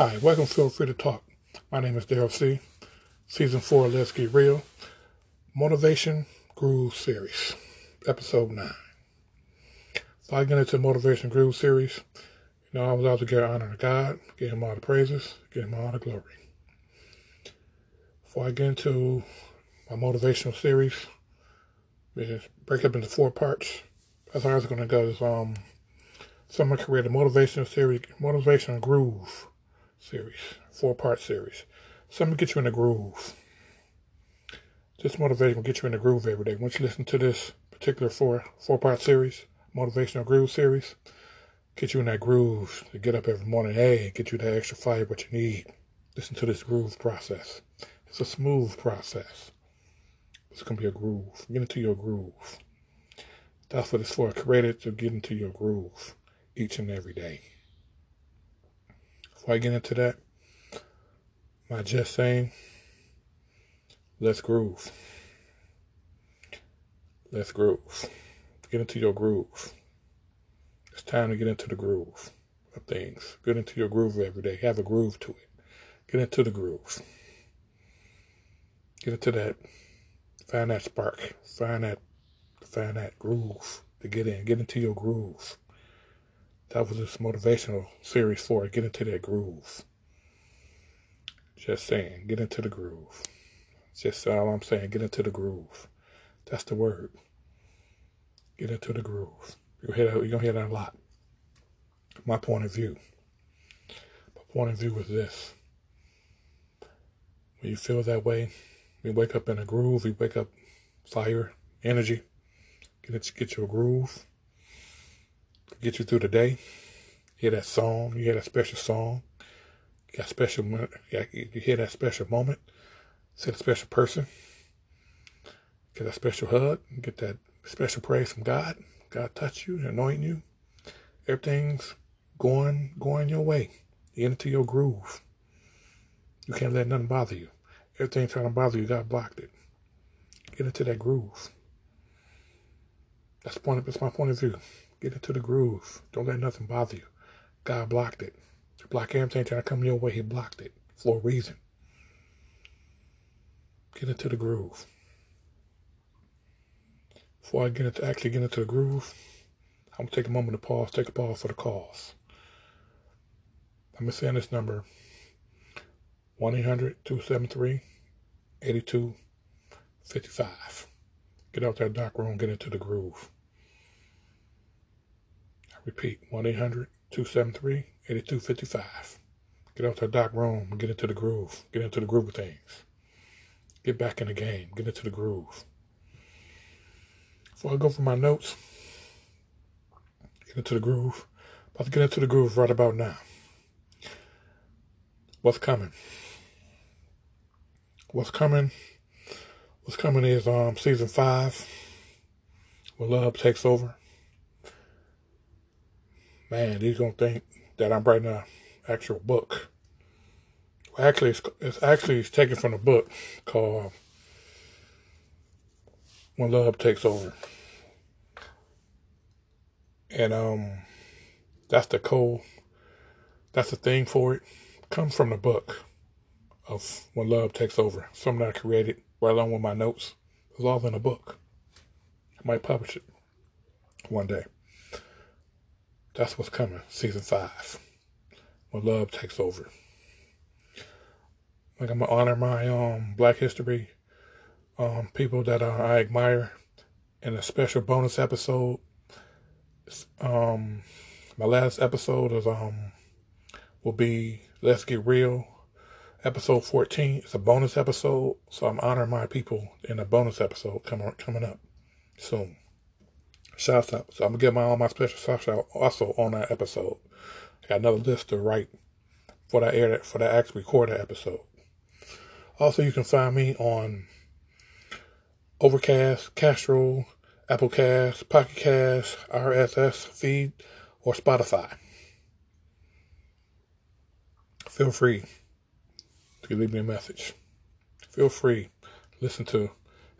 Hi, welcome. Feel free to talk. My name is Daryl C. Season 4, Let's Get Real. Motivation Groove Series, Episode 9. So I get into Motivation Groove Series. You know, I was out to give honor to God, give Him all the praises, give Him all the glory. Before I get into my motivational series, it's break up into four parts. That's how it's going to go. Is um, someone created a motivational series, motivational groove series, four part series. Something to get you in the groove. This motivation will get you in the groove every day. Once you listen to this particular four four part series, motivational groove series, get you in that groove to get up every morning. Hey, get you that extra fire what you need. Listen to this groove process. It's a smooth process. It's gonna be a groove. Get into your groove. That's what it's for. Created to get into your groove each and every day. Before I get into that, my just saying, let's groove. Let's groove. Get into your groove. It's time to get into the groove of things. Get into your groove every day. Have a groove to it. Get into the groove. Get into that. Find that spark. Find that. Find that groove to get in. Get into your groove. That was this motivational series for it. Get into that groove. Just saying, get into the groove. Just all I'm saying, get into the groove. That's the word. Get into the groove. You're gonna hear that, you're gonna hear that a lot. My point of view. My point of view is this. When you feel that way, we wake up in a groove, we wake up fire, energy. Get it, get your groove get you through the day. Hear that song, you hear that special song, you got special, you hear that special moment, see a special person, get a special hug, get that special praise from God. God touch you, and anoint you. Everything's going going your way. Get into your groove. You can't let nothing bother you. Everything trying to bother you, God blocked it. Get into that groove. That's point. That's my point of view. Get into the groove. Don't let nothing bother you. God blocked it. Block everything trying to come your way, He blocked it for a reason. Get into the groove. Before I get into actually get into the groove, I'm gonna take a moment to pause. Take a pause for the calls. I'm gonna send this number 1-800-273-8255. Get out that dark room, get into the groove. Repeat 1 800 273 8255. Get out that dark room and get into the groove. Get into the groove of things. Get back in the game. Get into the groove. Before I go for my notes, get into the groove. About to get into the groove right about now. What's coming? What's coming? What's coming is um season five. Where love takes over man, he's gonna think that I'm writing an actual book. Actually, it's, it's actually it's taken from a book called "When Love Takes Over," and um, that's the code. That's the thing for it. Comes from the book of "When Love Takes Over," something I created right along with my notes. It's all in a book. I might publish it one day. That's what's coming, season five. When love takes over. Like I'm gonna honor my um Black History um people that uh, I admire in a special bonus episode. Um, my last episode is um will be Let's Get Real, episode 14. It's a bonus episode, so I'm honoring my people in a bonus episode coming coming up soon. Shouts out. So I'm gonna give my all my special shout out also on that episode. I got another list to write for that air for that actual record that episode. Also, you can find me on Overcast, Castro, Applecast, Pocket Cast, RSS feed, or Spotify. Feel free to leave me a message. Feel free to listen to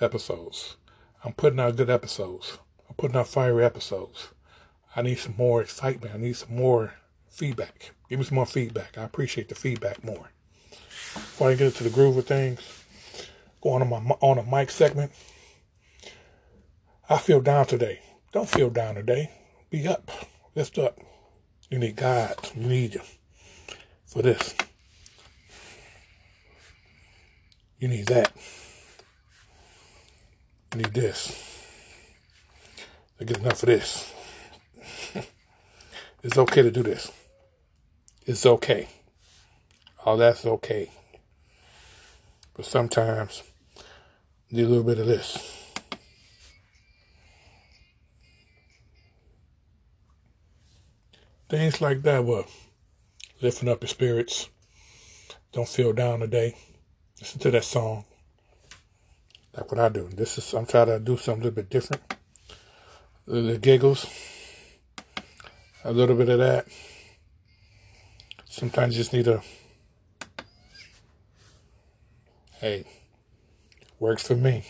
episodes. I'm putting out good episodes. I'm putting out fiery episodes. I need some more excitement. I need some more feedback. Give me some more feedback. I appreciate the feedback more. Before I get into the groove of things, going on my on a mic segment. I feel down today. Don't feel down today. Be up. Lift up. You need God. You need you for this. You need that. You need this. I get enough of this. it's okay to do this. It's okay. All that's okay. But sometimes need a little bit of this. Things like that will lifting up your spirits. Don't feel down today. Listen to that song. That's what I do. This is I'm trying to do something a little bit different. Little giggles. A little bit of that. Sometimes you just need a hey, works for me.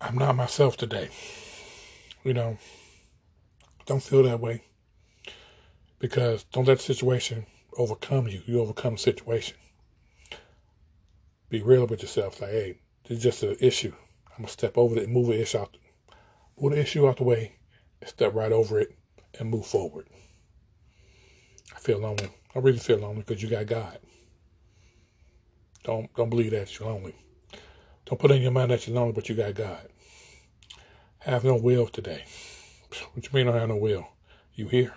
I'm not myself today. You know, don't feel that way because don't let the situation overcome you. You overcome the situation. Be real with yourself. Like, hey, this is just an issue. I'm gonna step over it and move the issue out. Move the issue out the way and step right over it and move forward. I feel lonely. I really feel lonely because you got God. Don't don't believe that you're lonely. Don't put in your mind that you're lonely, but you got God. Have no will today. What you mean I have no will? You hear.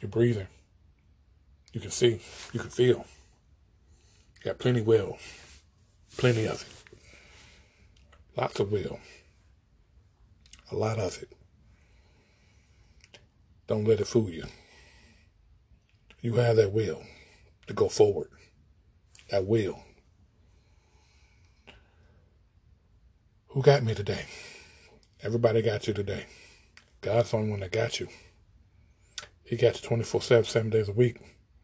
You're breathing. You can see. You can feel. You got plenty will. Plenty of it. Lots of will. A lot of it. Don't let it fool you. You have that will to go forward. That will. Who got me today? Everybody got you today. God's the only one that got you. He got you 24 7, seven days a week,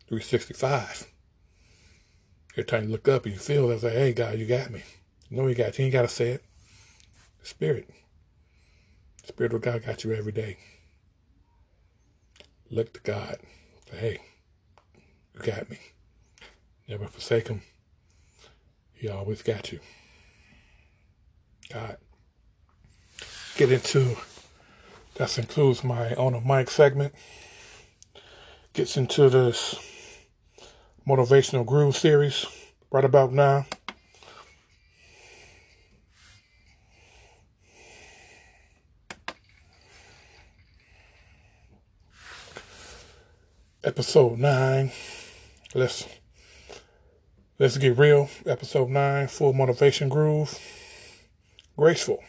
365. Every time you look up and you feel that, like, hey, God, you got me. You know you got you. You ain't got to say it. Spirit. Spirit of God got you every day. Look to God. Say, hey, you got me. Never forsake him. He always got you. God. Get into, that includes my on a mic segment gets into this motivational groove series right about now. Episode nine. Let's let's get real. Episode nine, full motivation groove. Graceful.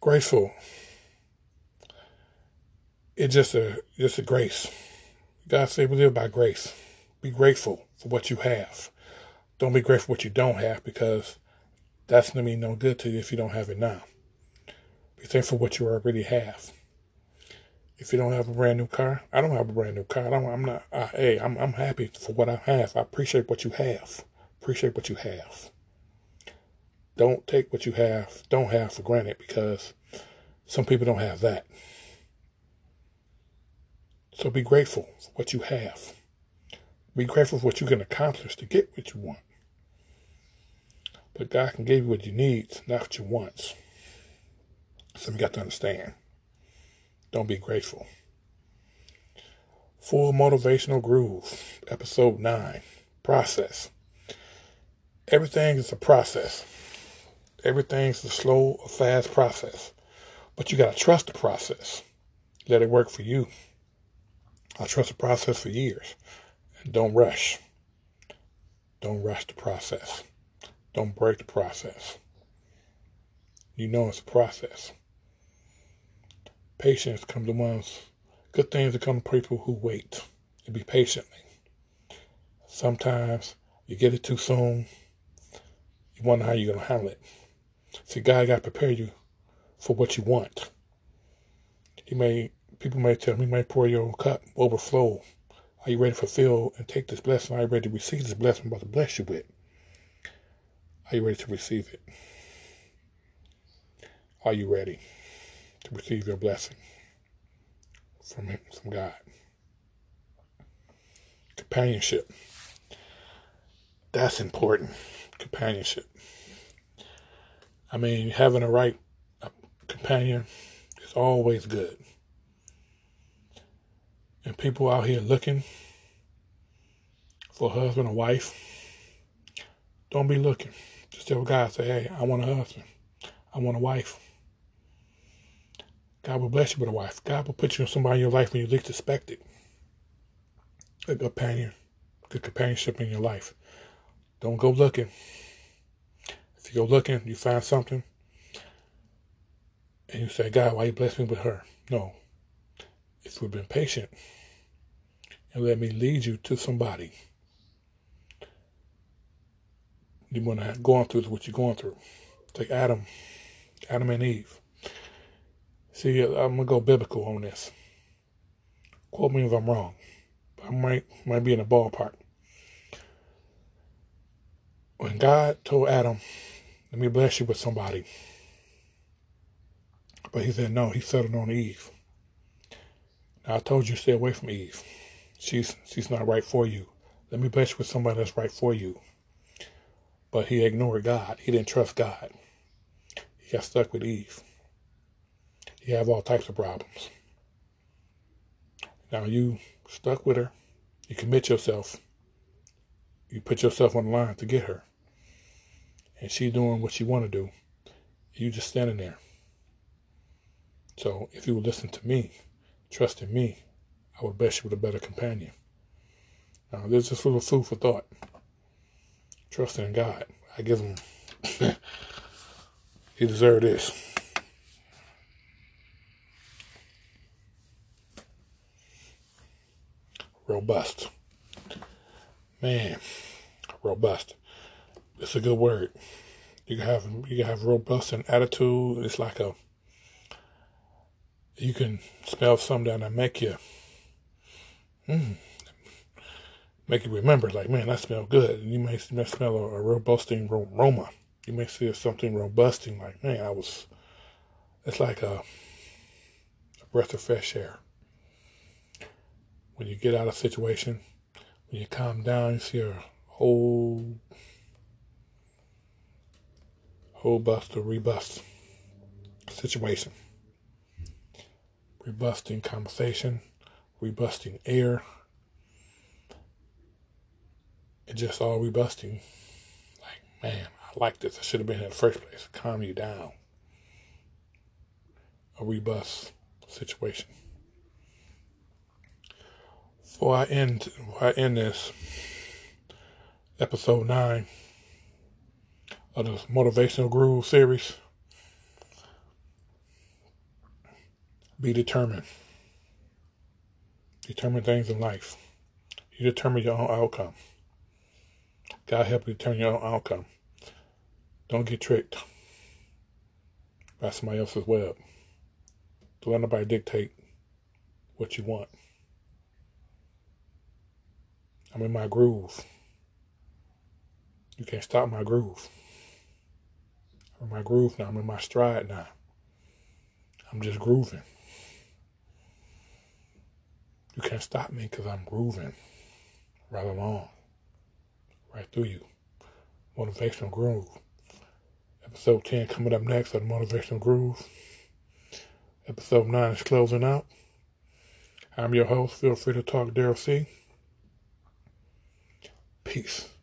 Graceful it's just a just a grace. God said we live by grace. Be grateful for what you have. Don't be grateful for what you don't have because that's gonna mean no good to you if you don't have it now. Be thankful for what you already have. If you don't have a brand new car, I don't have a brand new car. I don't, I'm not. I, hey, I'm I'm happy for what I have. I appreciate what you have. Appreciate what you have. Don't take what you have, don't have for granted because some people don't have that. So be grateful for what you have. Be grateful for what you can accomplish to get what you want. But God can give you what you need, not what you want. So you got to understand. Don't be grateful. Full Motivational Groove, Episode 9 Process. Everything is a process. Everything's a slow or fast process. But you got to trust the process. Let it work for you. I trust the process for years. Don't rush. Don't rush the process. Don't break the process. You know it's a process. Patience comes to one's good things come to people who wait and be patiently. Sometimes you get it too soon. You wonder how you're gonna handle it. See, God got to prepare you for what you want. He may People may tell me, might pour your cup, overflow. Are you ready to fulfill and take this blessing? Are you ready to receive this blessing I'm about to bless you with? Are you ready to receive it? Are you ready to receive your blessing? from from God. Companionship. That's important. Companionship. I mean, having a right companion is always good. And people out here looking for a husband or wife, don't be looking. Just tell God, say, hey, I want a husband. I want a wife. God will bless you with a wife. God will put you in somebody in your life when you least expect it. A companion, good companionship in your life. Don't go looking. If you go looking, you find something, and you say, God, why you bless me with her? No. If we've been patient and let me lead you to somebody, you want to go on through what you're going through. Like Adam, Adam and Eve. See, I'm gonna go biblical on this. Quote me if I'm wrong. I might might be in the ballpark. When God told Adam, "Let me bless you with somebody," but he said no. He settled on Eve. Now I told you stay away from Eve. She's she's not right for you. Let me bless you with somebody that's right for you. But he ignored God. He didn't trust God. He got stuck with Eve. You have all types of problems. Now you stuck with her. You commit yourself. You put yourself on the line to get her. And she's doing what she want to do. You just standing there. So if you would listen to me, trust in me, I would bless you with a better companion. Now, there's just a little food for thought. Trusting in God. I give him, he deserved this. Robust. Man, robust. It's a good word. You can have you can have robust and attitude. It's like a you can smell something that make you mm, make you remember, like, man, that smell good. And you may, may smell a, a robusting aroma. You may see something robusting, like, man, I was, it's like a, a breath of fresh air. When you get out of situation, when you calm down, you see a whole, whole bust or rebust situation. Rebusting conversation, rebusting air, it just all rebusting. Like, man, I like this. I should have been in the first place. Calm you down. A rebust situation. Before I end, before I end this episode nine of the motivational groove series, be determined. Determine things in life. You determine your own outcome. God help you determine your own outcome. Don't get tricked by somebody else's web. Don't let nobody dictate what you want. I'm in my groove. You can't stop my groove. I'm in my groove now. I'm in my stride now. I'm just grooving. You can't stop me because I'm grooving right along right through you. Motivational Groove. Episode 10 coming up next on Motivational Groove. Episode 9 is closing out. I'm your host. Feel free to talk Daryl C. Peace.